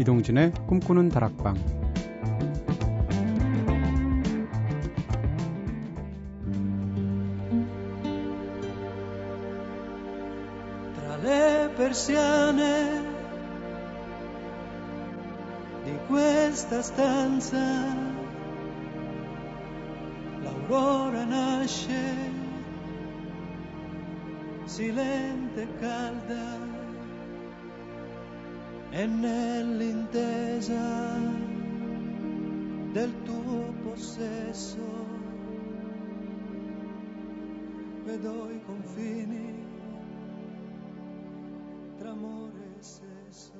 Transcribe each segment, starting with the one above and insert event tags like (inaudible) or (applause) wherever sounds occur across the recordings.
이동진의 꿈꾸는 다락방 Tra le persiane di questa stanza l'aurora nasce silente e calda e nell'intesa del tuo possesso vedo i confini tra amore e sesso.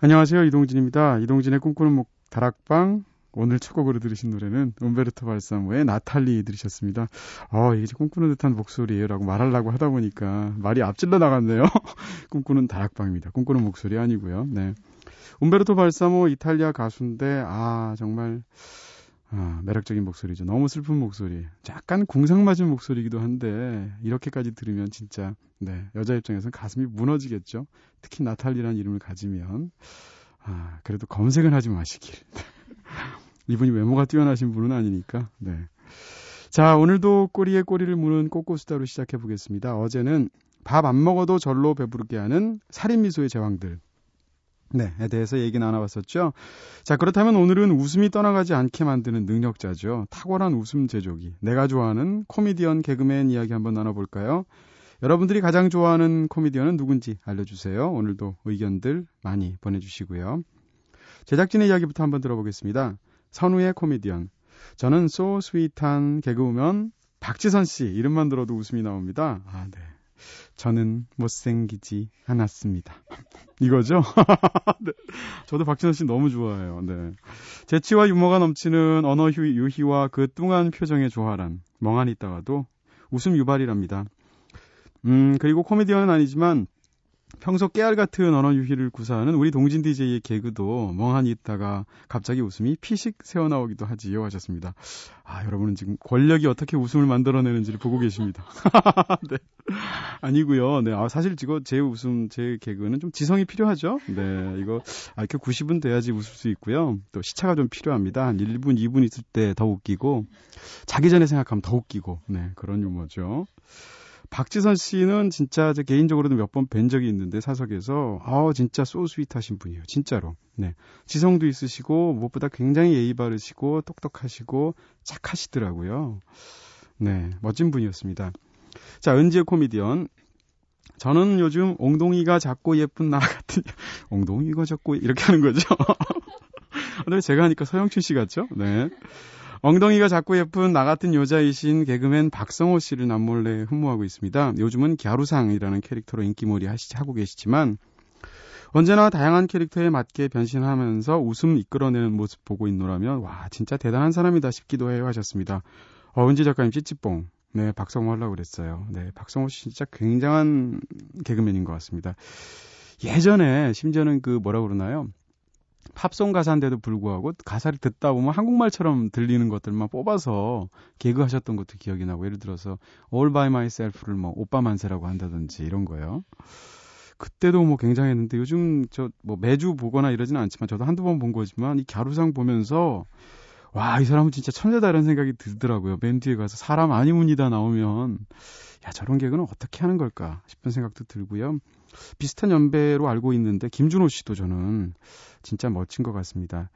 안녕하세요 이동진입니다 이동진의 꿈꾸는 목 다락방 오늘 첫 곡으로 들으신 노래는 음베르토 발사모의 나탈리 들으셨습니다. 어, 이게 꿈꾸는 듯한 목소리예요라고 말하려고 하다 보니까 말이 앞질러 나갔네요. (laughs) 꿈꾸는 다락방입니다. 꿈꾸는 목소리 아니고요. 네. 음베르토 발사모 이탈리아 가수인데 아, 정말 아, 매력적인 목소리죠. 너무 슬픈 목소리. 약간 궁상 맞은 목소리이기도 한데 이렇게까지 들으면 진짜 네, 여자 입장에서는 가슴이 무너지겠죠. 특히 나탈리라는 이름을 가지면 아, 그래도 검색은 하지 마시길. (laughs) 이분이 외모가 뛰어나신 분은 아니니까. 네. 자, 오늘도 꼬리에 꼬리를 무는 꼬꼬수다로 시작해 보겠습니다. 어제는 밥 안 먹어도 절로 배부르게 하는 살인미소의 제왕들. 네, 에 대해서 얘기 나눠봤었죠. 자, 그렇다면 오늘은 웃음이 떠나가지 않게 만드는 능력자죠. 탁월한 웃음 제조기. 내가 좋아하는 코미디언, 개그맨 이야기 한번 나눠볼까요? 여러분들이 가장 좋아하는 코미디언은 누군지 알려주세요. 오늘도 의견들 많이 보내주시고요. 제작진의 이야기부터 한번 들어보겠습니다. 선우의 코미디언. 저는 소 스윗한 개그우먼 박지선 씨 이름만 들어도 웃음이 나옵니다. 아, 네. 저는 못생기지 않았습니다. (laughs) 이거죠? (laughs) 네. 저도 박지선 씨 너무 좋아해요. 네. 재치와 유머가 넘치는 언어 유희와 그 뚱한 표정의 조화란 멍하니 있다가도 웃음 유발이랍니다. 음, 그리고 코미디언은 아니지만 평소 깨알 같은 언어 유희를 구사하는 우리 동진 DJ의 개그도 멍하니 있다가 갑자기 웃음이 피식 새어나오기도 하지요 하셨습니다. 아, 여러분은 지금 권력이 어떻게 웃음을 만들어내는지를 보고 계십니다. (laughs) 네. 아니고요. 네. 아, 사실 이거 제 웃음, 제 개그는 좀 지성이 필요하죠. 네. 이거 아, 이렇게 90분 돼야지 웃을 수 있고요. 또 시차가 좀 필요합니다. 한 1분, 2분 있을 때 더 웃기고 자기 전에 생각하면 더 웃기고. 네. 그런 유머죠. 박지선 씨는 진짜 제 개인적으로도 몇 번 뵌 적이 있는데 사석에서 아 진짜 소스윗하신 분이에요 진짜로. 네. 지성도 있으시고 무엇보다 굉장히 예의 바르시고 똑똑하시고 착하시더라고요. 네. 멋진 분이었습니다. 자 은지의 코미디언. 저는 요즘 엉덩이가 작고 예쁜 나 같은 (laughs) 엉덩이가 작고 이렇게 하는 거죠. (laughs) 근데 제가 하니까 서영춘 씨 같죠? 네 엉덩이가 작고 예쁜 나 같은 여자이신 개그맨 박성호 씨를 남몰래 흠모하고 있습니다. 요즘은 갸루상이라는 캐릭터로 인기몰이 하고 계시지만 언제나 다양한 캐릭터에 맞게 변신하면서 웃음 이끌어내는 모습 보고 있노라면 와 진짜 대단한 사람이다 싶기도 해요 하셨습니다. 어, 은지 작가님 찌찌뽕 네 박성호 하려고 그랬어요. 네 박성호 씨 진짜 굉장한 개그맨인 것 같습니다. 예전에 심지어는 그 뭐라 그러나요? 팝송 가사인데도 불구하고 가사를 듣다 보면 한국말처럼 들리는 것들만 뽑아서 개그하셨던 것도 기억이 나고 예를 들어서 All by myself를 뭐 오빠 만세라고 한다든지 이런 거요. 그때도 뭐 굉장했는데 요즘 저 뭐 매주 보거나 이러지는 않지만 저도 한두 번 본 거지만 이 갸루상 보면서 와, 이 사람은 진짜 천재다 이런 생각이 들더라고요. 맨 뒤에 가서 사람 아니문이다 나오면 야, 저런 개그는 어떻게 하는 걸까 싶은 생각도 들고요. 비슷한 연배로 알고 있는데 김준호 씨도 저는 진짜 멋진 것 같습니다.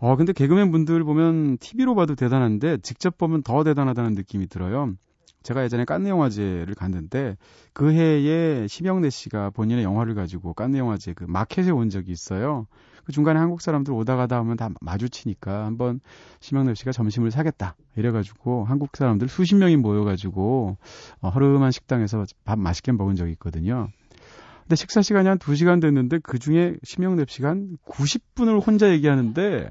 어, 근데 개그맨 분들 보면 TV로 봐도 대단한데 직접 보면 더 대단하다는 느낌이 들어요. 제가 예전에 깐느 영화제를 갔는데 그 해에 심영래 씨가 본인의 영화를 가지고 깐느 영화제 그 마켓에 온 적이 있어요. 그 중간에 한국 사람들 오다 가다 하면 다 마주치니까 한번 심영래 씨가 점심을 사겠다 이래가지고 한국 사람들 수십 명이 모여가지고 어, 허름한 식당에서 밥 맛있게 먹은 적이 있거든요. 근데 식사 시간이 한 2시간 됐는데 그 중에 심영랩 시간 90분을 혼자 얘기하는데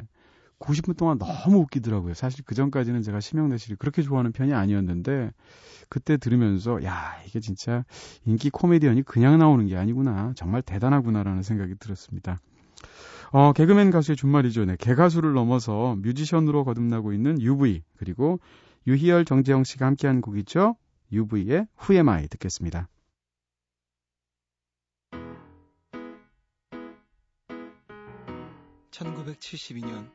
90분 동안 너무 웃기더라고요. 사실 그 전까지는 제가 심영래 씨를 그렇게 좋아하는 편이 아니었는데 그때 들으면서 야 이게 진짜 인기 코미디언이 그냥 나오는 게 아니구나 정말 대단하구나라는 생각이 들었습니다. 어, 개그맨 가수의 준말이죠. 네, 개가수를 넘어서 뮤지션으로 거듭나고 있는 UV 그리고 유희열 정재영 씨가 함께한 곡이죠. UV의 Who Am I 듣겠습니다. (1972년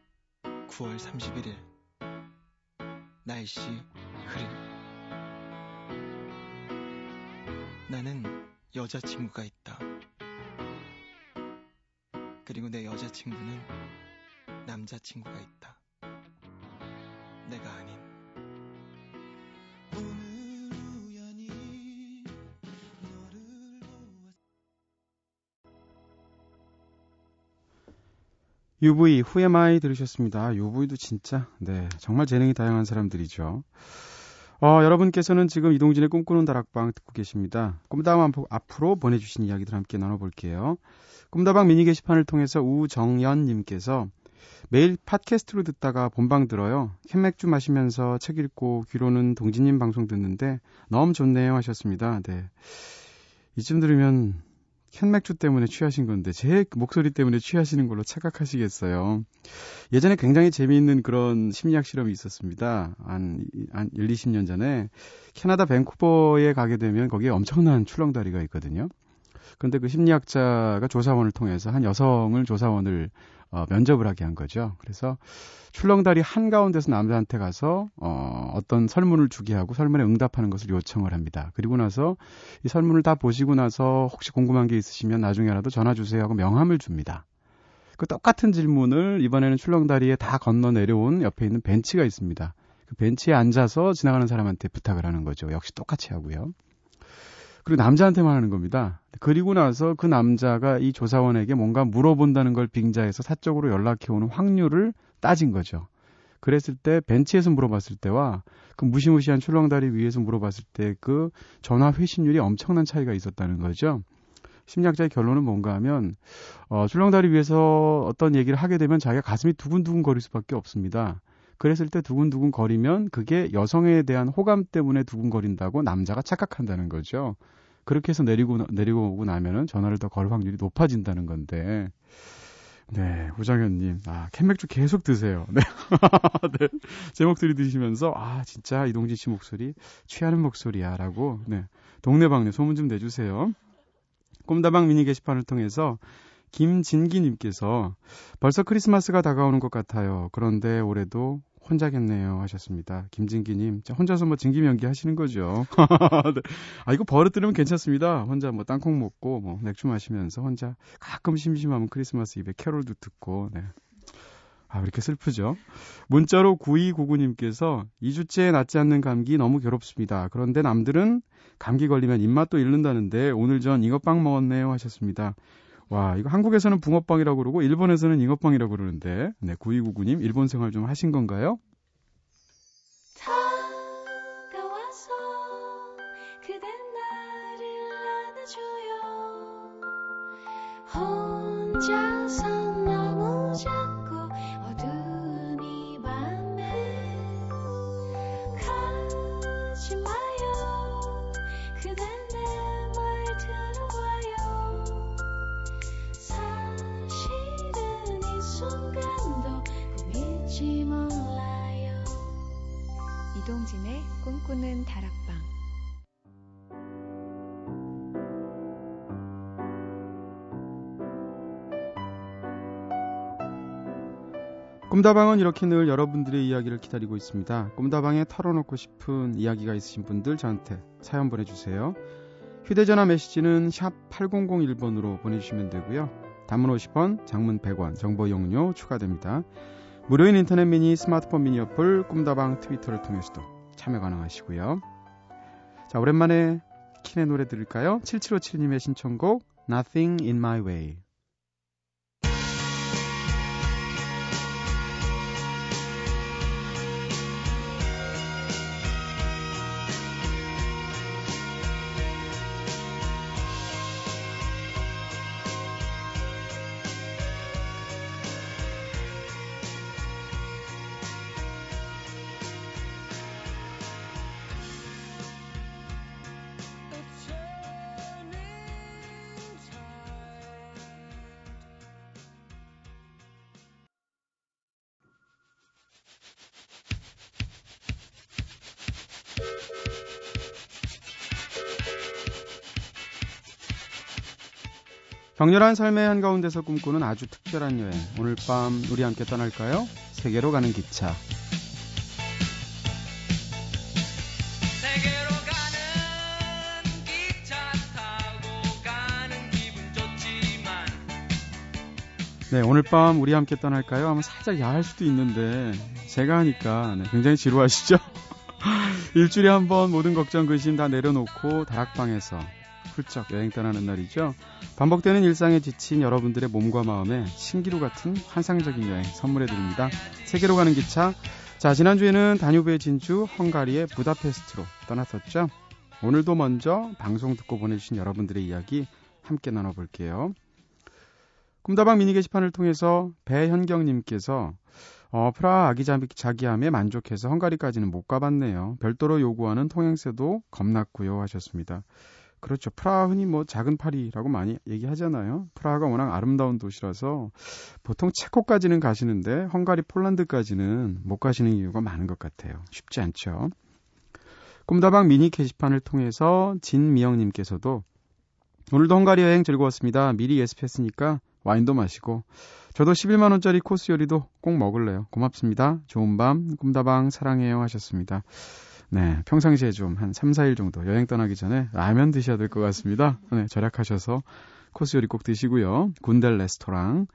9월 31일) 날씨 흐림 나는 여자친구가 있다. 그리고 내 여자친구는 남자친구가 있다. 내가 아닌 UV 후에마이 들으셨습니다. UV도 진짜 네 정말 재능이 다양한 사람들이죠. 어, 여러분께서는 지금 이동진의 꿈꾸는 다락방 듣고 계십니다. 꿈다방 앞으로 보내주신 이야기들 함께 나눠볼게요. 꿈다방 미니 게시판을 통해서 우정연님께서 매일 팟캐스트로 듣다가 본방 들어요. 캔맥주 마시면서 책 읽고 귀로는 동진님 방송 듣는데 너무 좋네요 하셨습니다. 네. 이쯤 들으면 캔맥주 때문에 취하신 건데 제 목소리 때문에 취하시는 걸로 착각하시겠어요. 예전에 굉장히 재미있는 그런 심리학 실험이 있었습니다. 한, 한 1, 20년 전에 캐나다 밴쿠버에 가게 되면 거기에 엄청난 출렁다리가 있거든요. 그런데 그 심리학자가 조사원을 통해서 한 여성을 조사원을 어, 면접을 하게 한 거죠. 그래서 출렁다리 한가운데서 남자한테 가서 어, 어떤 설문을 주게 하고 설문에 응답하는 것을 요청을 합니다. 그리고 나서 이 설문을 다 보시고 나서 혹시 궁금한 게 있으시면 나중에라도 전화 주세요 하고 명함을 줍니다. 그 똑같은 질문을 이번에는 출렁다리에 다 건너 내려온 옆에 있는 벤치가 있습니다. 그 벤치에 앉아서 지나가는 사람한테 부탁을 하는 거죠. 역시 똑같이 하고요. 그리고 남자한테만 하는 겁니다. 그리고 나서 그 남자가 이 조사원에게 뭔가 물어본다는 걸 빙자해서 사적으로 연락해오는 확률을 따진 거죠. 그랬을 때 벤치에서 물어봤을 때와 그 무시무시한 출렁다리 위에서 물어봤을 때 그 전화 회신율이 엄청난 차이가 있었다는 거죠. 심리학자의 결론은 뭔가 하면 어, 출렁다리 위에서 어떤 얘기를 하게 되면 자기가 가슴이 두근두근 거릴 수밖에 없습니다. 그랬을 때 두근두근 거리면 그게 여성에 대한 호감 때문에 두근거린다고 남자가 착각한다는 거죠. 그렇게 해서 내리고 내리고 오고 나면은 전화를 더 걸 확률이 높아진다는 건데. 네, 우정현님, 아, 캔맥주 계속 드세요. (laughs) 네. (laughs) 네. 제 목소리 드시면서, 아, 진짜 이동진 씨 목소리, 취하는 목소리야, 라고, 네. 동네방네 소문 좀 내주세요. 꿈다방 미니 게시판을 통해서 김진기님께서 벌써 크리스마스가 다가오는 것 같아요. 그런데 올해도 혼자겠네요 하셨습니다. 김진기님 혼자서 뭐 진기명기 하시는 거죠. (laughs) 네. 아 이거 버릇 들으면 괜찮습니다. 혼자 뭐 땅콩 먹고 뭐 맥주 마시면서 혼자 가끔 심심하면 크리스마스 입에 캐롤도 듣고 네. 아, 왜 이렇게 슬프죠? 문자로 9299님께서 2주째 낫지 않는 감기 너무 괴롭습니다. 그런데 남들은 감기 걸리면 입맛도 잃는다는데 오늘 전 잉어빵 먹었네요 하셨습니다. 와, 이거 한국에서는 붕어빵이라고 그러고 일본에서는 잉어빵이라고 그러는데. 네, 9299님 일본 생활 좀 하신 건가요? 이동진의 꿈꾸는 다락방 꿈다방은 이렇게 늘 여러분들의 이야기를 기다리고 있습니다. 꿈다방에 털어놓고 싶은 이야기가 있으신 분들 저한테 사연 보내주세요. 휴대전화 메시지는 샵 8001번으로 보내주시면 되고요. 단문 50원, 장문 100원, 정보 용료 추가됩니다. 무료인 인터넷 미니, 스마트폰 미니 어플, 꿈다방 트위터를 통해서도 참여 가능하시고요. 자, 오랜만에 킨의 노래 들을까요? 7757님의 신청곡 Nothing in My Way. 격렬한 삶의 한가운데서 꿈꾸는 아주 특별한 여행. 오늘 밤 우리 함께 떠날까요? 세계로 가는 기차. 네, 오늘 밤 우리 함께 떠날까요? 하면 살짝 야할 수도 있는데 제가 하니까 네, 굉장히 지루하시죠? (laughs) 일주일에 한 번 모든 걱정 근심 다 내려놓고 다락방에서 훌쩍 여행 떠나는 날이죠. 반복되는 일상에 지친 여러분들의 몸과 마음에 신기루 같은 환상적인 여행 선물해 드립니다. 세계로 가는 기차. 자, 지난주에는 다뉴브의 진주 헝가리의 부다페스트로 떠났었죠. 오늘도 먼저 방송 듣고 보내주신 여러분들의 이야기 함께 나눠볼게요. 꿈다방 미니 게시판을 통해서 배현경님께서 어, 프라하 아기자기함에 만족해서 헝가리까지는 못 가봤네요. 별도로 요구하는 통행세도 겁났고요 하셨습니다. 그렇죠. 프라하 흔히 뭐 작은 파리라고 많이 얘기하잖아요. 프라하가 워낙 아름다운 도시라서 보통 체코까지는 가시는데 헝가리 폴란드까지는 못 가시는 이유가 많은 것 같아요. 쉽지 않죠. 꿈다방 미니 게시판을 통해서 진미영님께서도 오늘도 헝가리 여행 즐거웠습니다. 미리 예습했으니까 와인도 마시고 저도 11만원짜리 코스 요리도 꼭 먹을래요. 고맙습니다. 좋은 밤, 꿈다방 사랑해요 하셨습니다. 네, 평상시에 좀 한 3, 4일 정도 여행 떠나기 전에 라면 드셔야 될 것 같습니다. 네, 절약하셔서 코스 요리 꼭 드시고요. 군델 레스토랑.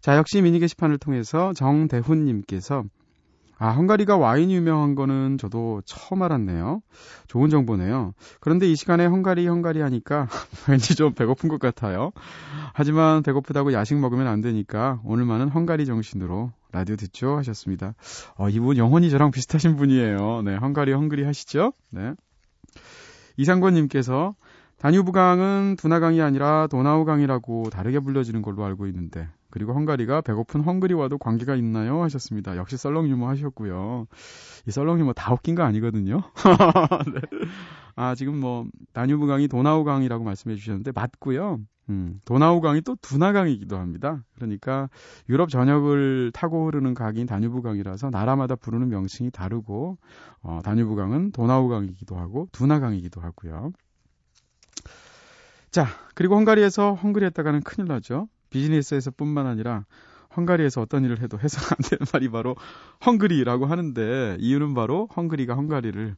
자, 역시 미니 게시판을 통해서 정대훈 님께서 아, 헝가리가 와인이 유명한 거는 저도 처음 알았네요. 좋은 정보네요. 그런데 이 시간에 헝가리, 헝가리 하니까 (laughs) 왠지 좀 배고픈 것 같아요. 하지만 배고프다고 야식 먹으면 안 되니까 오늘만은 헝가리 정신으로 라디오 듣죠 하셨습니다. 어, 이분 영혼이 저랑 비슷하신 분이에요. 네, 헝가리, 헝그리 하시죠? 네. 이상권님께서 다뉴브강은 두나강이 아니라 도나우강이라고 다르게 불려지는 걸로 알고 있는데 그리고 헝가리가 배고픈 헝그리와도 관계가 있나요? 하셨습니다. 역시 썰렁 유머 하셨고요. 이 썰렁 유머 다 웃긴 거 아니거든요. (laughs) 네. 아 지금 뭐 다뉴브강이 도나우강이라고 말씀해 주셨는데 맞고요. 음, 도나우강이 또 두나강이기도 합니다. 그러니까 유럽 전역을 타고 흐르는 강인 다뉴브강이라서 나라마다 부르는 명칭이 다르고 어, 다뉴브강은 도나우강이기도 하고 두나강이기도 하고요. 자, 그리고 헝가리에서 헝그리 했다가는 큰일 나죠. 비즈니스에서 뿐만 아니라 헝가리에서 어떤 일을 해도 해서는 안 되는 말이 바로 헝그리라고 하는데 이유는 바로 헝그리가 헝가리를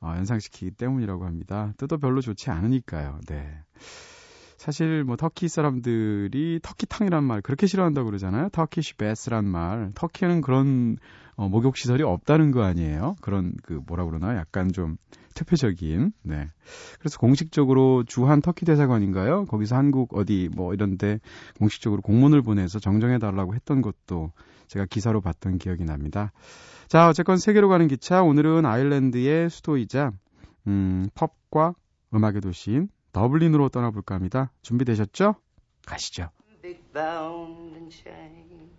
어, 연상시키기 때문이라고 합니다. 뜻도 별로 좋지 않으니까요. 네. 사실 뭐 터키 사람들이 터키탕이란 말 그렇게 싫어한다고 그러잖아요. 터키시 베스란 말. 터키는 그런 어, 목욕 시설이 없다는 거 아니에요. 그런 그 뭐라 그러나 약간 좀 퇴폐적인. 네. 그래서 공식적으로 주한 터키 대사관인가요? 거기서 한국 어디 뭐 이런데 공식적으로 공문을 보내서 정정해 달라고 했던 것도 제가 기사로 봤던 기억이 납니다. 자, 어쨌건 세계로 가는 기차 오늘은 아일랜드의 수도이자 음, 펍과 음악의 도시인 더블린으로 떠나볼까 합니다. 준비되셨죠? 가시죠. big bound and chain.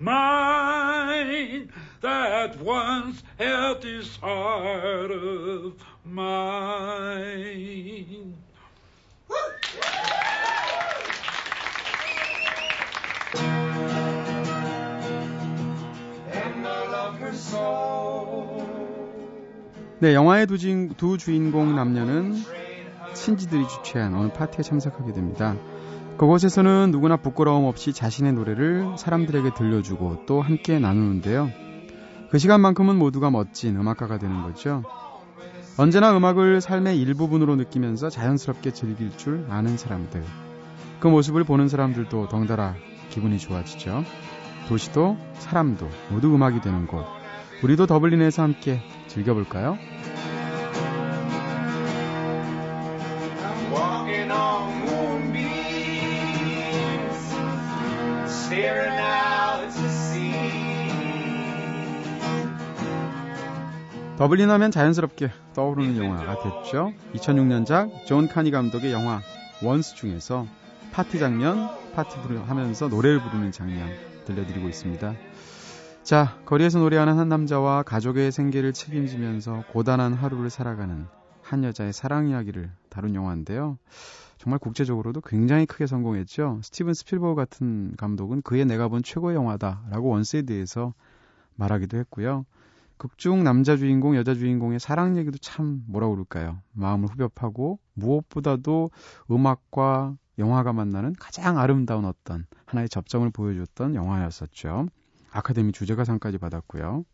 mine that once held this heart of mine. 네, 영화의 두, 주인, 두 주인공 남녀는 친지들이 주최한 어느 파티에 참석하게 됩니다. 그곳에서는 누구나 부끄러움 없이 자신의 노래를 사람들에게 들려주고 또 함께 나누는데요. 그 시간만큼은 모두가 멋진 음악가가 되는 거죠. 언제나 음악을 삶의 일부분으로 느끼면서 자연스럽게 즐길 줄 아는 사람들. 그 모습을 보는 사람들도 덩달아 기분이 좋아지죠. 도시도 사람도 모두 음악이 되는 곳. 우리도 더블린에서 함께 즐겨볼까요? 더블린 하면 자연스럽게 떠오르는 영화가 됐죠. 2006년작 존 카니 감독의 영화 원스 중에서 파티 장면, 파티 부르 하면서 노래를 부르는 장면 들려드리고 있습니다. 자, 거리에서 노래하는 한 남자와 가족의 생계를 책임지면서 고단한 하루를 살아가는 한 여자의 사랑 이야기를 다룬 영화인데요. 정말 국제적으로도 굉장히 크게 성공했죠. 스티븐 스필버그 같은 감독은 그의 내가 본 최고의 영화다라고 원스에 대해서 말하기도 했고요. 극중 남자 주인공, 여자 주인공의 사랑 얘기도 참 뭐라 그럴까요? 마음을 후벼파고 무엇보다도 음악과 영화가 만나는 가장 아름다운 어떤 하나의 접점을 보여줬던 영화였었죠. 아카데미 주제가상까지 받았고요.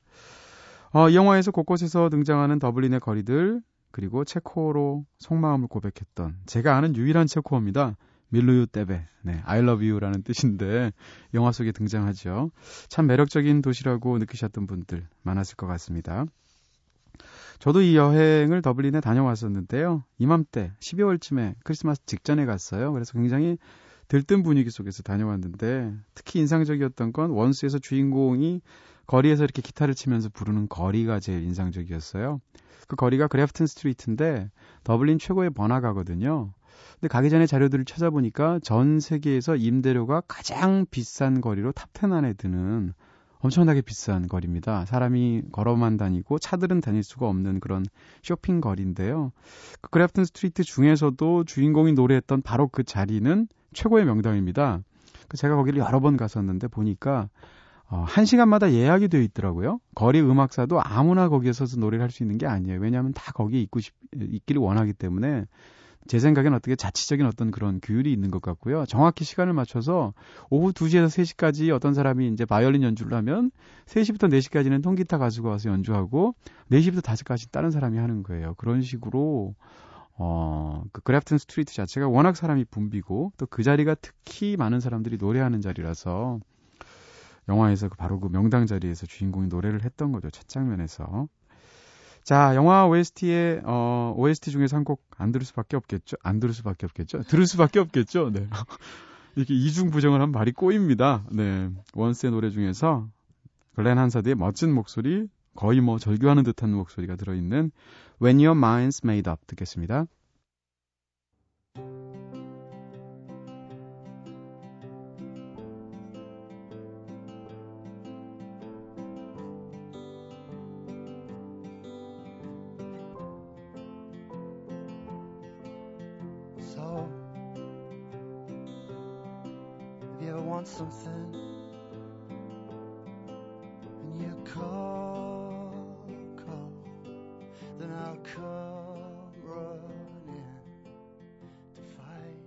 어, 이 영화에서 곳곳에서 등장하는 더블린의 거리들 그리고 체코로 속마음을 고백했던 제가 아는 유일한 체코어입니다. 밀루유 떼베, 네, I love you라는 뜻인데 영화 속에 등장하죠. 참 매력적인 도시라고 느끼셨던 분들 많았을 것 같습니다. 저도 이 여행을 더블린에 다녀왔었는데요. 이맘때 12월쯤에 크리스마스 직전에 갔어요. 그래서 굉장히 들뜬 분위기 속에서 다녀왔는데 특히 인상적이었던 건 원스에서 주인공이 거리에서 이렇게 기타를 치면서 부르는 거리가 제일 인상적이었어요. 그 거리가 그래프튼 스트리트인데 더블린 최고의 번화가거든요. 근데 가기 전에 자료들을 찾아보니까 전 세계에서 임대료가 가장 비싼 거리로 top 10 안에 드는 엄청나게 비싼 거리입니다. 사람이 걸어만 다니고 차들은 다닐 수가 없는 그런 쇼핑 거리인데요. 그 그래프튼 스트리트 중에서도 주인공이 노래했던 바로 그 자리는 최고의 명당입니다. 그 제가 거기를 여러 번 갔었는데 보니까 어, 한 시간마다 예약이 되어 있더라고요. 거리 음악사도 아무나 거기에 서서 노래를 할 수 있는 게 아니에요. 왜냐하면 다 거기에 있고 싶, 있기를 원하기 때문에 제 생각엔 어떻게 자치적인 어떤 그런 규율이 있는 것 같고요. 정확히 시간을 맞춰서 오후 2시에서 3시까지 어떤 사람이 이제 바이올린 연주를 하면 3시부터 4시까지는 통기타 가수가 와서 연주하고 4시부터 5시까지 다른 사람이 하는 거예요. 그런 식으로 어, 그 그래프튼 스트리트 자체가 워낙 사람이 붐비고 또 그 자리가 특히 많은 사람들이 노래하는 자리라서 영화에서 그 바로 그 명당 자리에서 주인공이 노래를 했던 거죠. 첫 장면에서. 자, 영화 OST의 어, OST 중에서 한 곡 안 들을 수밖에 없겠죠. 안 들을 수밖에 없겠죠. 들을 수밖에 없겠죠. 네. 이렇게 이중 부정을 하면 말이 꼬입니다. 네. 원스의 노래 중에서 글렌 한사드의 멋진 목소리, 거의 뭐 절규하는 듯한 목소리가 들어있는 When Your Mind's Made Up 듣겠습니다. Want something and you call, call, then I'll come running to fight.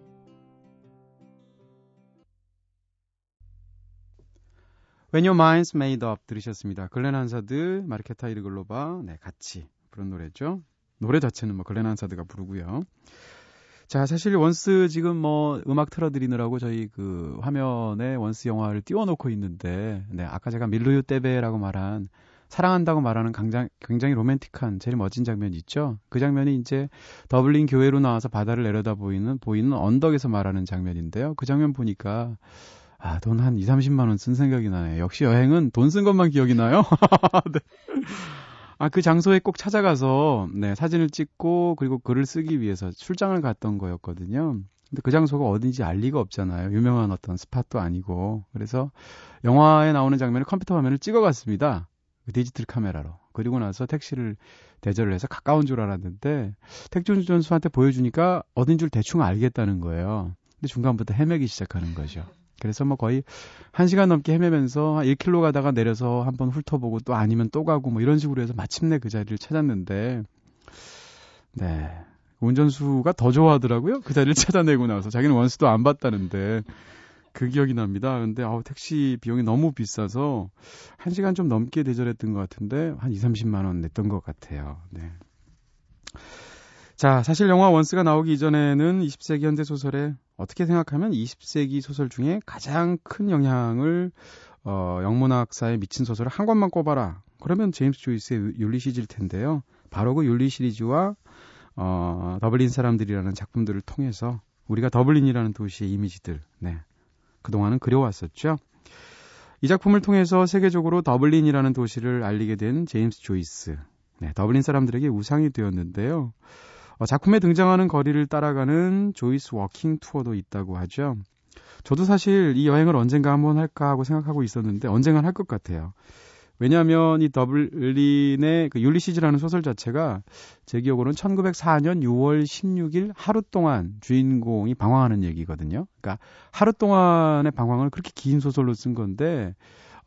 When Your Mind's Made Up 들으셨습니다. 글렌 한사드, 마르케타 이르글로바, 네, 같이 부른 노래죠. 노래 자체는 뭐 글렌 한사드가 부르고요. 자, 사실 원스 지금 뭐 음악 틀어드리느라고 저희 그 화면에 원스 영화를 띄워놓고 있는데, 네, 아까 제가 Miluju tebe라고 말한 사랑한다고 말하는 굉장히, 굉장히 로맨틱한 제일 멋진 장면이 있죠. 그 장면이 이제 더블린 교회로 나와서 바다를 내려다 보이는 보이는 언덕에서 말하는 장면인데요. 그 장면 보니까 아, 돈 한 2, 30만 원 쓴 생각이 나네요. 역시 여행은 돈 쓴 것만 기억이 나요. (laughs) 네. 아, 그 장소에 꼭 찾아가서 네, 사진을 찍고 그리고 글을 쓰기 위해서 출장을 갔던 거였거든요. 근데 그 장소가 어딘지 알 리가 없잖아요. 유명한 어떤 스팟도 아니고. 그래서 영화에 나오는 장면을 컴퓨터 화면을 찍어갔습니다. 그 디지털 카메라로. 그리고 나서 택시를 대절을 해서 가까운 줄 알았는데 택시 운전수한테 보여주니까 어딘 줄 대충 알겠다는 거예요. 근데 중간부터 헤매기 시작하는 거죠. 그래서 뭐 거의 한 시간 넘게 헤매면서 한 1km 가다가 내려서 한번 훑어보고 또 아니면 또 가고 뭐 이런 식으로 해서 마침내 그 자리를 찾았는데 네. 운전수가 더 좋아하더라고요. 그 자리를 (laughs) 찾아내고 나서. 자기는 원수도 안 받다는데 그 기억이 납니다. 근데 아우 택시 비용이 너무 비싸서 한 시간 좀 넘게 대절했던 것 같은데 한 2, 30만 원 냈던 것 같아요. 네. 자, 사실 영화 원스가 나오기 이전에는 20세기 현대 소설에 어떻게 생각하면 20세기 소설 중에 가장 큰 영향을 어, 영문학사에 미친 소설을 한 권만 꼽아라. 그러면 제임스 조이스의 율리시즈일 텐데요. 바로 그 율리시즈와 어, 더블린 사람들이라는 작품들을 통해서 우리가 더블린이라는 도시의 이미지들, 네. 그동안은 그려왔었죠. 이 작품을 통해서 세계적으로 더블린이라는 도시를 알리게 된 제임스 조이스. 네, 더블린 사람들에게 우상이 되었는데요. 어, 작품에 등장하는 거리를 따라가는 조이스 워킹 투어도 있다고 하죠. 저도 사실 이 여행을 언젠가 한번 할까 하고 생각하고 있었는데 언젠간 할 것 같아요. 왜냐하면 이 더블린의 그 율리시즈라는 소설 자체가 제 기억으로는 1904년 6월 16일 하루 동안 주인공이 방황하는 얘기거든요. 그러니까 하루 동안의 방황을 그렇게 긴 소설로 쓴 건데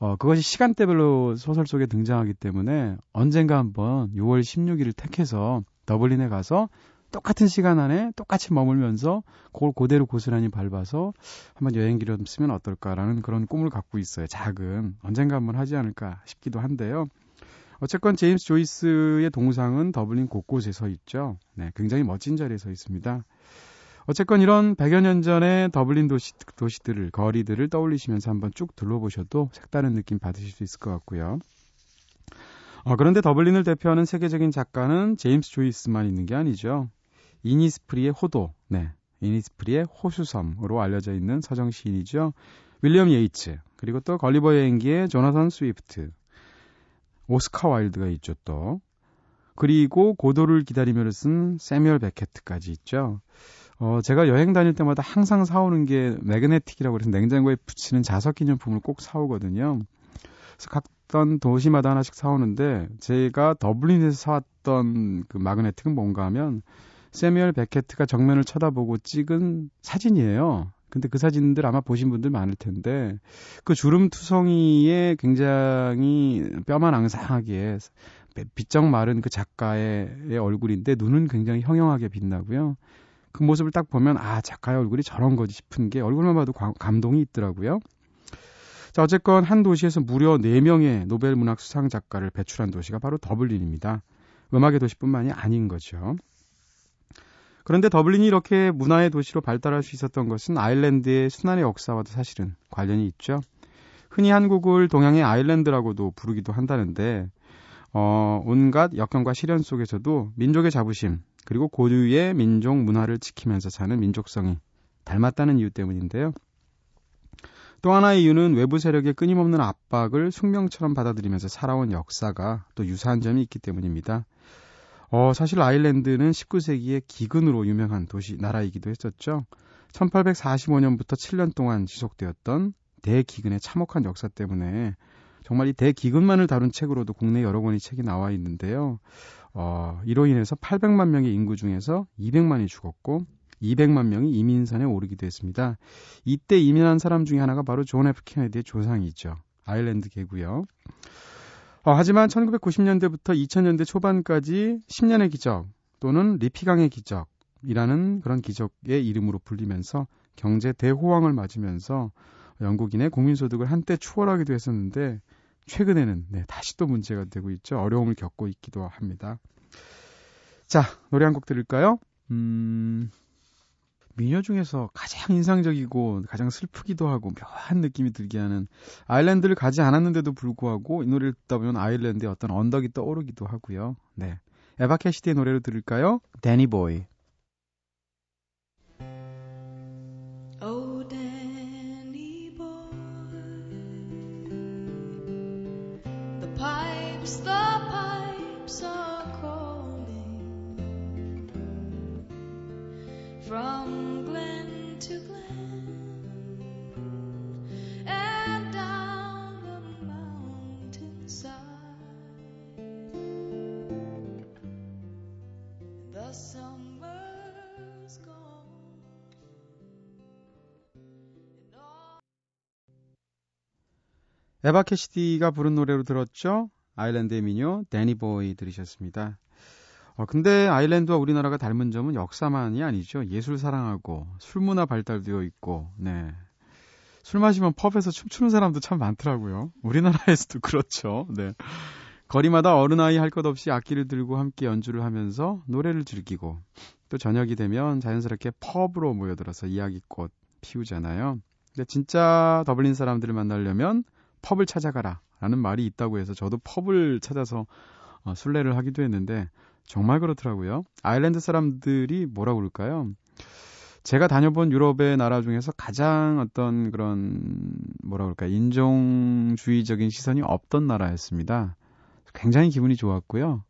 어, 그것이 시간대별로 소설 속에 등장하기 때문에 언젠가 한번 6월 16일을 택해서 더블린에 가서 똑같은 시간 안에 똑같이 머물면서 그걸 그대로 고스란히 밟아서 한번 여행기를 좀 쓰면 어떨까라는 그런 꿈을 갖고 있어요. 작은 언젠가 한번 하지 않을까 싶기도 한데요. 어쨌건 제임스 조이스의 동상은 더블린 곳곳에 서 있죠. 네, 굉장히 멋진 자리에 서 있습니다. 어쨌건 이런 100여 년 전의 더블린 도시, 도시들을, 거리들을 떠올리시면서 한번 쭉 둘러보셔도 색다른 느낌 받으실 수 있을 것 같고요. 어, 그런데 더블린을 대표하는 세계적인 작가는 제임스 조이스만 있는 게 아니죠. 이니스프리의 호도, 네. 이니스프리의 호수섬으로 알려져 있는 서정 시인이죠. 윌리엄 예이츠, 그리고 또 걸리버 여행기의 조나선 스위프트, 오스카 와일드가 있죠 또. 그리고 고도를 기다리며를 쓴 세뮤얼 베케트까지 있죠. 어, 제가 여행 다닐 때마다 항상 사오는 게 magnetic이라고 해서 냉장고에 붙이는 자석 기념품을 꼭 사오거든요. 그래서 갔던 도시마다 하나씩 사오는데 제가 더블린에서 사왔던 그 magnetic은 뭔가 하면 세뮤얼 베케트가 정면을 쳐다보고 찍은 사진이에요. 근데 그 사진들 아마 보신 분들 많을 텐데 그 주름 투성이에 굉장히 뼈만 앙상하게 비쩍 마른 그 작가의 얼굴인데 눈은 굉장히 형형하게 빛나고요. 그 모습을 딱 보면 아 작가의 얼굴이 저런 거지 싶은 게 얼굴만 봐도 과, 감동이 있더라고요. 자 어쨌건 한 도시에서 무려 4명의 노벨 문학 수상 작가를 배출한 도시가 바로 더블린입니다. 음악의 도시뿐만이 아닌 거죠. 그런데 더블린이 이렇게 문화의 도시로 발달할 수 있었던 것은 아일랜드의 순환의 역사와도 사실은 관련이 있죠. 흔히 한국을 동양의 아일랜드라고도 부르기도 한다는데 어, 온갖 역경과 시련 속에서도 민족의 자부심 그리고 고유의 민족 문화를 지키면서 사는 민족성이 닮았다는 이유 때문인데요. 또 하나의 이유는 외부 세력의 끊임없는 압박을 숙명처럼 받아들이면서 살아온 역사가 또 유사한 점이 있기 때문입니다. 어, 사실 아일랜드는 19세기의 기근으로 유명한 도시, 나라이기도 했었죠. 1845년부터 7년 동안 지속되었던 대기근의 참혹한 역사 때문에 정말 이 대기근만을 다룬 책으로도 국내 여러 권의 책이 나와 있는데요. 어, 이로 인해서 800만 명의 인구 중에서 200만이 죽었고 200만 명이 이민선에 오르기도 했습니다. 이때 이민한 사람 중에 하나가 바로 존 F 케네디의 조상이죠. 아일랜드계고요. 어, 하지만 1990년대부터 2000년대 초반까지 10년의 기적 또는 리피강의 기적이라는 그런 기적의 이름으로 불리면서 경제 대호황을 맞으면서 영국인의 국민소득을 한때 추월하기도 했었는데 최근에는 네, 다시 또 문제가 되고 있죠. 어려움을 겪고 있기도 합니다. 자, 노래 한 곡 들을까요? 음, 미녀 중에서 가장 인상적이고 가장 슬프기도 하고 묘한 느낌이 들게 하는 아일랜드를 가지 않았는데도 불구하고 이 노래를 듣다 보면 아일랜드의 어떤 언덕이 떠오르기도 하고요. 네. 에바 캐시디의 노래를 들을까요? 데니 보이. 에바 캐시디가 부른 노래로 들었죠? 아일랜드의 미녀 데니 보이 들으셨습니다. 어, 근데 아일랜드와 우리나라가 닮은 점은 역사만이 아니죠. 예술 사랑하고 술 문화 발달되어 있고, 네. 술 마시면 펍에서 춤추는 사람도 참 많더라고요. 우리나라에서도 (laughs) 그렇죠. 네. 거리마다 어른아이 할 것 없이 악기를 들고 함께 연주를 하면서 노래를 즐기고 또 저녁이 되면 자연스럽게 펍으로 모여들어서 이야기꽃 피우잖아요. 근데 진짜 더블린 사람들을 만나려면 펍을 찾아가라 라는 말이 있다고 해서 저도 펍을 찾아서 어, 순례를 하기도 했는데 정말 그렇더라고요. 아일랜드 사람들이 뭐라 그럴까요? 제가 다녀본 유럽의 나라 중에서 가장 어떤 그런 뭐라 그럴까 인종주의적인 시선이 없던 나라였습니다. 굉장히 기분이 좋았고요.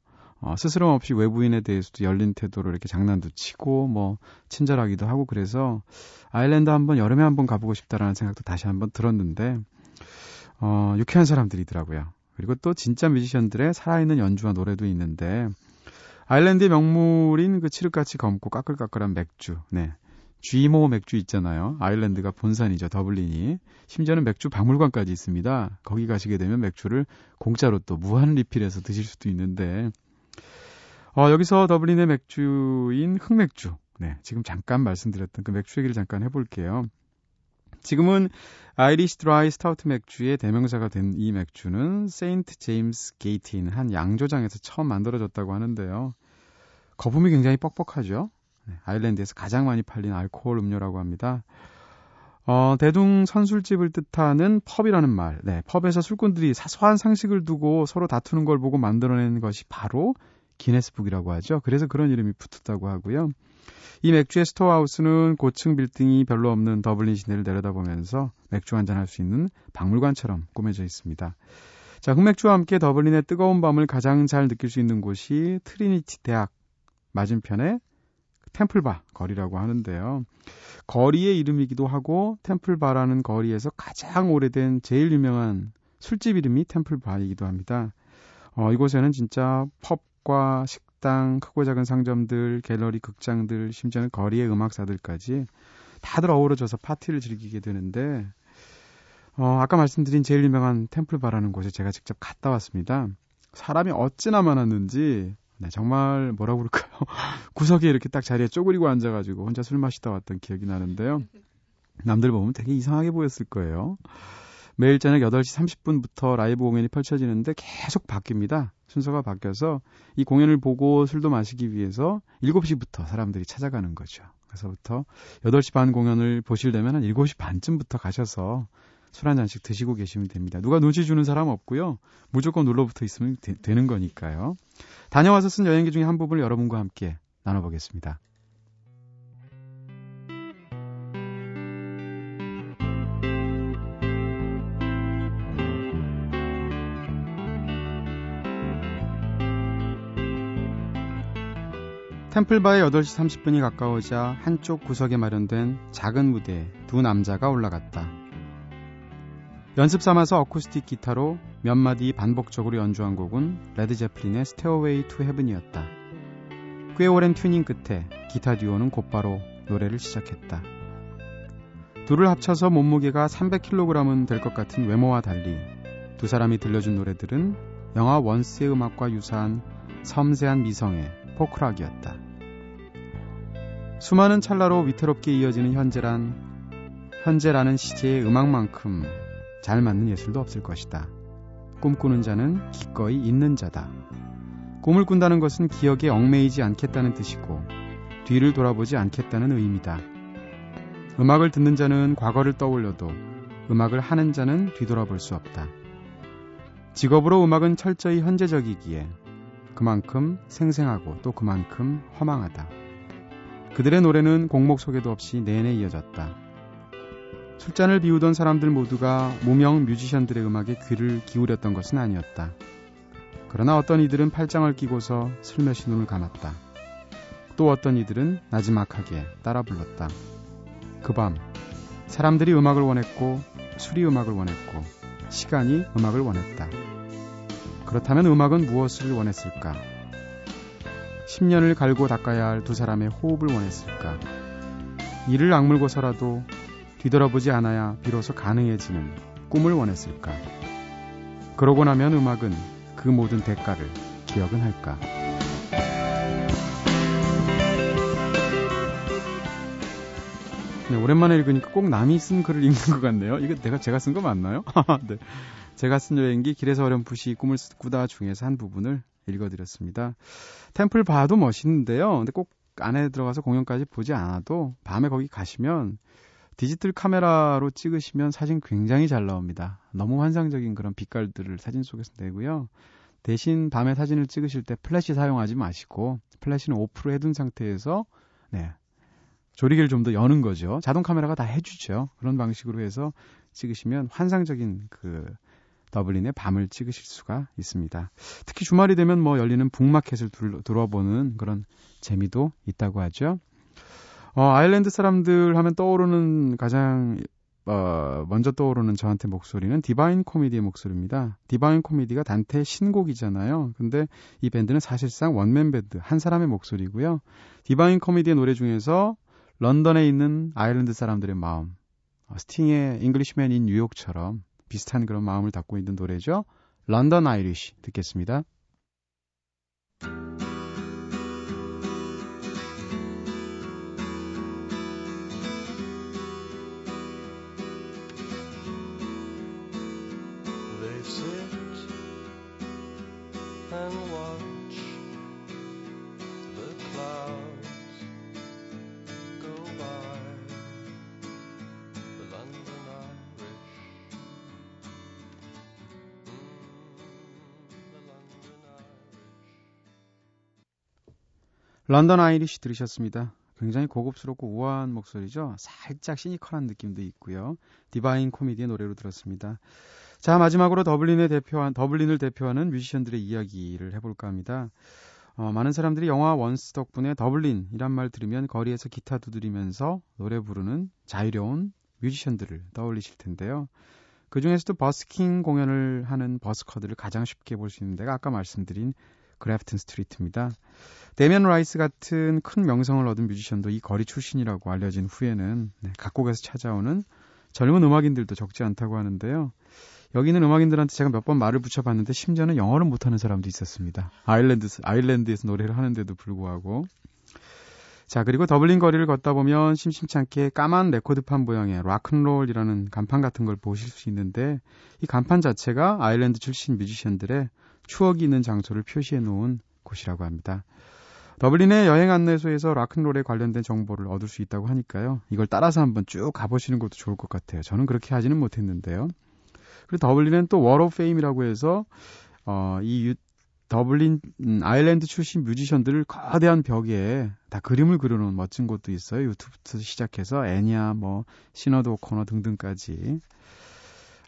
어, 스스럼 없이 외부인에 대해서도 열린 태도로 이렇게 장난도 치고 뭐 친절하기도 하고 그래서 아일랜드 한번 여름에 한번 가보고 싶다라는 생각도 다시 한번 들었는데 어, 유쾌한 사람들이더라고요. 그리고 또 진짜 뮤지션들의 살아있는 연주와 노래도 있는데 아일랜드의 명물인 그 칠흑같이 검고 까끌까끌한 맥주, 네. 쥐모 맥주 있잖아요. 아일랜드가 본산이죠. 더블린이. 심지어는 맥주 박물관까지 있습니다. 거기 가시게 되면 맥주를 공짜로 또 무한 리필해서 드실 수도 있는데 어, 여기서 더블린의 맥주인 흑맥주. 네, 지금 잠깐 말씀드렸던 그 맥주 얘기를 잠깐 해볼게요. 지금은 Irish dry stout 맥주의 대명사가 된 이 맥주는 세인트 제임스 게이트에 있는 한 양조장에서 처음 만들어졌다고 하는데요. 거품이 굉장히 뻑뻑하죠. 네, 아일랜드에서 가장 많이 팔린 알코올 음료라고 합니다. 어, 대중 선술집을 뜻하는 pub이라는 말. 네, pub에서 술꾼들이 사소한 상식을 두고 서로 다투는 걸 보고 만들어낸 것이 바로 기네스북이라고 하죠. 그래서 그런 이름이 붙었다고 하고요. 이 맥주의 storehouse는 고층 빌딩이 별로 없는 더블린 시내를 내려다보면서 맥주 한잔할 수 있는 박물관처럼 꾸며져 있습니다. 자, 흑맥주와 함께 더블린의 뜨거운 밤을 가장 잘 느낄 수 있는 곳이 트리니티 대학 맞은편에 템플바 거리라고 하는데요. 거리의 이름이기도 하고 템플바라는 거리에서 가장 오래된 제일 유명한 술집 이름이 템플바이기도 합니다. 어, 이곳에는 진짜 펍 과 식당, 크고 작은 상점들, 갤러리, 극장들, 심지어는 거리의 음악사들까지 다들 어우러져서 파티를 즐기게 되는데 어, 아까 말씀드린 제일 유명한 템플바라는 곳에 제가 직접 갔다 왔습니다. 사람이 어찌나 많았는지 네, 정말 뭐라고 그럴까요? (laughs) 구석에 이렇게 딱 자리에 쪼그리고 앉아가지고 혼자 술 마시다 왔던 기억이 나는데요. 남들 보면 되게 이상하게 보였을 거예요. 매일 저녁 8시 30분부터 라이브 공연이 펼쳐지는데 계속 바뀝니다. 순서가 바뀌어서 이 공연을 보고 술도 마시기 위해서 7시부터 사람들이 찾아가는 거죠. 그래서부터 8시 반 공연을 보시려면 한 7시 반쯤부터 가셔서 술 한 잔씩 드시고 계시면 됩니다. 누가 눈치 주는 사람 없고요. 무조건 눌러붙어 있으면 되, 는 거니까요. 다녀와서 쓴 여행기 중에 한 부분을 여러분과 함께 나눠보겠습니다. 템플바의 8시 30분이 가까워 오자 한쪽 구석에 마련된 작은 무대에 두 남자가 올라갔다. 연습 삼아서 어쿠스틱 기타로 몇 마디 반복적으로 연주한 곡은 레드 제플린의 Stairway to Heaven이었다. 꽤 오랜 튜닝 끝에 기타 듀오는 곧바로 노래를 시작했다. 둘을 합쳐서 몸무게가 300kg은 될 것 같은 외모와 달리 두 사람이 들려준 노래들은 영화 원스의 음악과 유사한 섬세한 미성의 포크락이었다. 수많은 찰나로 위태롭게 이어지는 현재란 현재라는 시제의 음악만큼 잘 맞는 예술도 없을 것이다. 꿈꾸는 자는 기꺼이 있는 자다. 꿈을 꾼다는 것은 기억에 얽매이지 않겠다는 뜻이고 뒤를 돌아보지 않겠다는 의미다. 음악을 듣는 자는 과거를 떠올려도 음악을 하는 자는 뒤돌아볼 수 없다. 직업으로 음악은 철저히 현재적이기에 그만큼 생생하고 또 그만큼 허망하다. 그들의 노래는 곡목 소개도 없이 내내 이어졌다. 술잔을 비우던 사람들 모두가 무명 뮤지션들의 음악에 귀를 기울였던 것은 아니었다. 그러나 어떤 이들은 팔짱을 끼고서 슬며시 눈을 감았다. 또 어떤 이들은 나지막하게 따라 불렀다. 그 밤, 사람들이 음악을 원했고, 술이 음악을 원했고, 시간이 음악을 원했다. 그렇다면 음악은 무엇을 원했을까? 10년을 갈고 닦아야 할 두 사람의 호흡을 원했을까? 이를 악물고서라도 뒤돌아보지 않아야 비로소 가능해지는 꿈을 원했을까? 그러고 나면 음악은 그 모든 대가를 기억은 할까? 네, 오랜만에 읽으니까 꼭 남이 쓴 글을 읽는 것 같네요. 이거 내가 제가 쓴 거 맞나요? (laughs) 네. 제가 쓴 여행기 길에서 어렴풋이 꿈을 꾸다 중에서 한 부분을 읽어드렸습니다. 템플 바도 멋있는데요. 근데 꼭 안에 들어가서 공연까지 보지 않아도 밤에 거기 가시면 디지털 카메라로 찍으시면 사진 굉장히 잘 나옵니다. 너무 환상적인 그런 빛깔들을 사진 속에서 내고요. 대신 밤에 사진을 찍으실 때 플래시 사용하지 마시고 플래시는 off로 해둔 상태에서 네 조리개를 좀 더 여는 거죠. 자동 카메라가 다 해주죠. 그런 방식으로 해서 찍으시면 환상적인 그 더블린의 밤을 찍으실 수가 있습니다. 특히 주말이 되면 뭐 열리는 북마켓을 둘, 둘러보는 그런 재미도 있다고 하죠. 어, 아일랜드 사람들 하면 떠오르는 가장 어, 먼저 떠오르는 저한테 목소리는 디바인 코미디의 목소리입니다. 디바인 코미디가 단테의 신곡이잖아요. 근데 이 밴드는 사실상 원맨 밴드, 한 사람의 목소리고요. 디바인 코미디의 노래 중에서 런던에 있는 아일랜드 사람들의 마음, 어, 스팅의 Englishman in New York처럼 비슷한 그런 마음을 담고 있는 노래죠. London Irish 듣겠습니다. London Irish 들으셨습니다. 굉장히 고급스럽고 우아한 목소리죠. 살짝 시니컬한 느낌도 있고요. 디바인 코미디의 노래로 들었습니다. 자, 마지막으로 더블린의 대표한 더블린을 대표하는 뮤지션들의 이야기를 해볼까 합니다. 어, 많은 사람들이 영화 원스 덕분에 더블린이란 말 들으면 거리에서 기타 두드리면서 노래 부르는 자유로운 뮤지션들을 떠올리실 텐데요. 그 중에서도 버스킹 공연을 하는 busker들을 가장 쉽게 볼 수 있는 데가 아까 말씀드린 그래프튼 스트리트입니다. 데미안 라이스 같은 큰 명성을 얻은 뮤지션도 이 거리 출신이라고 알려진 후에는 네, 각국에서 찾아오는 젊은 음악인들도 적지 않다고 하는데요. 여기 있는 음악인들한테 제가 몇 번 말을 붙여봤는데 심지어는 영어를 못하는 사람도 있었습니다. 아일랜드 아일랜드에서 노래를 하는데도 불구하고 자 그리고 더블린 거리를 걷다 보면 심심치 않게 까만 레코드판 모양의 락큰롤이라는 간판 같은 걸 보실 수 있는데 이 간판 자체가 아일랜드 출신 뮤지션들의 추억이 있는 장소를 표시해 놓은 곳이라고 합니다. 더블린의 여행 안내소에서 락큰롤에 관련된 정보를 얻을 수 있다고 하니까요. 이걸 따라서 한번 쭉 가보시는 것도 좋을 것 같아요. 저는 그렇게 하지는 못했는데요. 그리고 더블린은 또 Wall of Fame이라고 해서 어, 이 유, 더블린 음, 아일랜드 출신 뮤지션들을 거대한 벽에 다 그림을 그려놓은 멋진 곳도 있어요. U2부터 시작해서 엔야, 뭐 시너드 오코너 등등까지.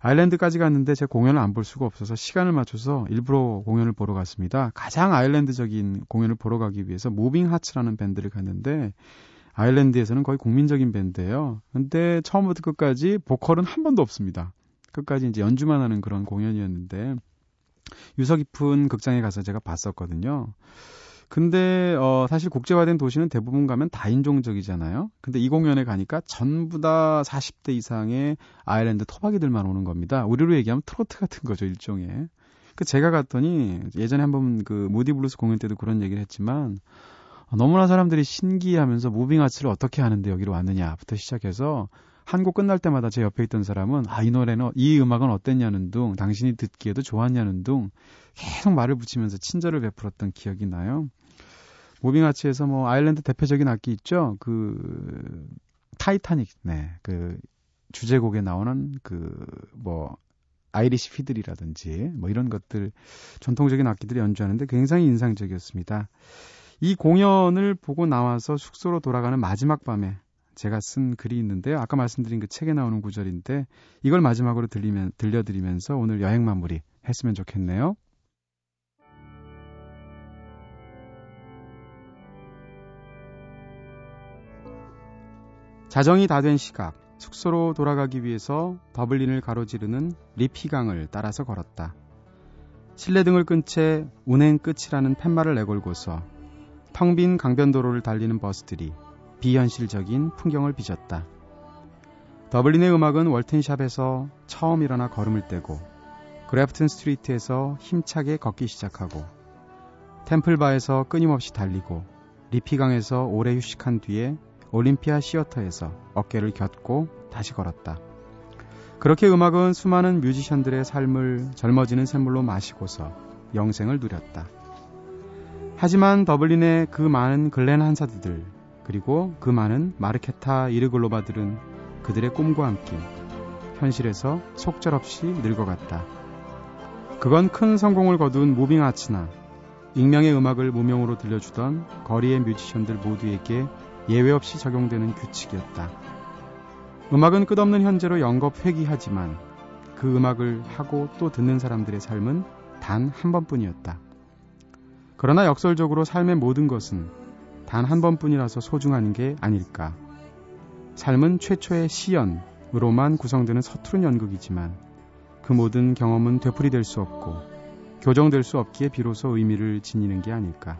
아일랜드까지 갔는데 제 공연을 안 볼 수가 없어서 시간을 맞춰서 일부러 공연을 보러 갔습니다. 가장 아일랜드적인 공연을 보러 가기 위해서 무빙 하츠라는 밴드를 갔는데 아일랜드에서는 거의 국민적인 밴드예요. 근데 처음부터 끝까지 보컬은 한 번도 없습니다. 끝까지 이제 연주만 하는 그런 공연이었는데 유서 깊은 극장에 가서 제가 봤었거든요. 근데 어 사실 국제화된 도시는 대부분 가면 다인종적이잖아요. 근데 이 공연에 가니까 전부 다 40대 이상의 아일랜드 토박이들만 오는 겁니다. 우리로 얘기하면 트로트 같은 거죠, 일종의. 그 제가 갔더니 예전에 한번 그 무디 블루스 공연 때도 그런 얘기를 했지만 너무나 사람들이 신기해하면서 무빙 하츠를 어떻게 아는데 여기로 왔느냐부터 시작해서 한 곡 끝날 때마다 제 옆에 있던 사람은 아 이 노래는 이 음악은 어땠냐는 둥 당신이 듣기에도 좋았냐는 둥 계속 말을 붙이면서 친절을 베풀었던 기억이 나요. 무빙 하츠에서 뭐 아일랜드 대표적인 악기 있죠. 그 타이타닉 네. 그 주제곡에 나오는 그 뭐 Irish fiddle이라든지 뭐 이런 것들 전통적인 악기들이 연주하는데 굉장히 인상적이었습니다. 이 공연을 보고 나와서 숙소로 돌아가는 마지막 밤에 제가 쓴 글이 있는데요. 아까 말씀드린 그 책에 나오는 구절인데 이걸 마지막으로 들리면 들려드리면서 오늘 여행 마무리 했으면 좋겠네요. 자정이 다 된 시각 숙소로 돌아가기 위해서 더블린을 가로지르는 리피강을 따라서 걸었다. 실내등을 끈 채 운행 끝이라는 팻말을 내걸고서 텅 빈 강변도로를 달리는 버스들이 비현실적인 풍경을 빚었다. 더블린의 음악은 월튼샵에서 처음 일어나 걸음을 떼고 그래프튼 스트리트에서 힘차게 걷기 시작하고 템플바에서 끊임없이 달리고 리피강에서 오래 휴식한 뒤에 올림피아 시어터에서 어깨를 겯고 다시 걸었다. 그렇게 음악은 수많은 뮤지션들의 삶을 젊어지는 샘물로 마시고서 영생을 누렸다. 하지만 더블린의 그 많은 글렌 한사드들 그리고 그 많은 마르케타 이르글로바들은 그들의 꿈과 함께 현실에서 속절없이 늙어갔다. 그건 큰 성공을 거둔 무빙 하츠나 익명의 음악을 무명으로 들려주던 거리의 뮤지션들 모두에게 예외 없이 적용되는 규칙이었다. 음악은 끝없는 현재로 영겁 회귀하지만 그 음악을 하고 또 듣는 사람들의 삶은 단 한 번뿐이었다. 그러나 역설적으로 삶의 모든 것은 단 한 번뿐이라서 소중한 게 아닐까. 삶은 최초의 시연으로만 구성되는 서투른 연극이지만 그 모든 경험은 되풀이될 수 없고 교정될 수 없기에 비로소 의미를 지니는 게 아닐까.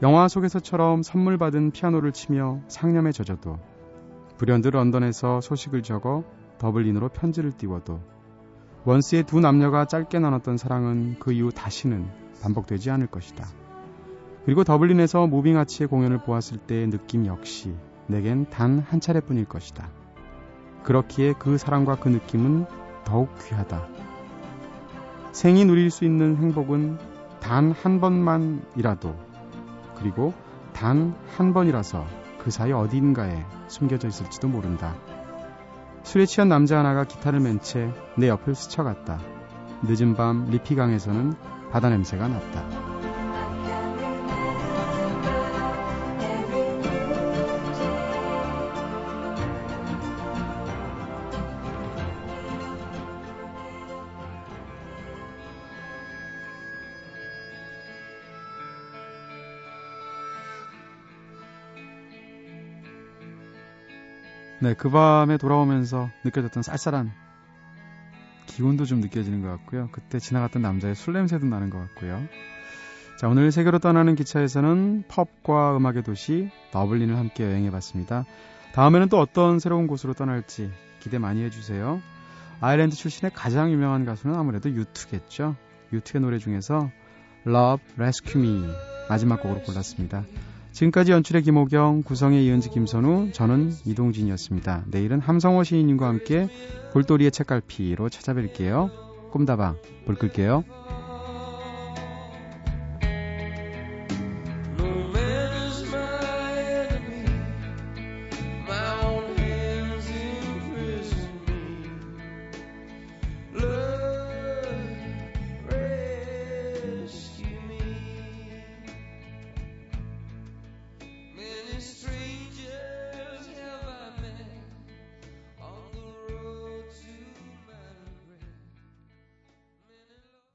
영화 속에서처럼 선물 받은 피아노를 치며 상념에 젖어도 불현듯 런던에서 소식을 적어 더블린으로 편지를 띄워도 원스의 두 남녀가 짧게 나눴던 사랑은 그 이후 다시는 반복되지 않을 것이다. 그리고 더블린에서 무빙 하츠의 공연을 보았을 때의 느낌 역시 내겐 단 한 차례뿐일 것이다. 그렇기에 그 사랑과 그 느낌은 더욱 귀하다. 생이 누릴 수 있는 행복은 단 한 번만이라도 그리고 단 한 번이라서 그 사이 어딘가에 숨겨져 있을지도 모른다. 술에 취한 남자 하나가 기타를 맨 채 내 옆을 스쳐갔다. 늦은 밤 리피강에서는 바다 냄새가 났다. 네, 그 밤에 돌아오면서 느껴졌던 쌀쌀한 기운도 좀 느껴지는 것 같고요. 그때 지나갔던 남자의 술 냄새도 나는 것 같고요. 자, 오늘 세계로 떠나는 기차에서는 펍과 음악의 도시 더블린을 함께 여행해 봤습니다. 다음에는 또 어떤 새로운 곳으로 떠날지 기대 많이 해주세요. 아일랜드 출신의 가장 유명한 가수는 아무래도 유투겠죠. 유투의 노래 중에서 Love Rescue Me 마지막 곡으로 골랐습니다. 지금까지 연출의 김호경, 구성의 이은지 김선우, 저는 이동진이었습니다. 내일은 함성호 시인님과 함께 골돌이의 책갈피로 찾아뵐게요. 꿈다방 불 끌게요.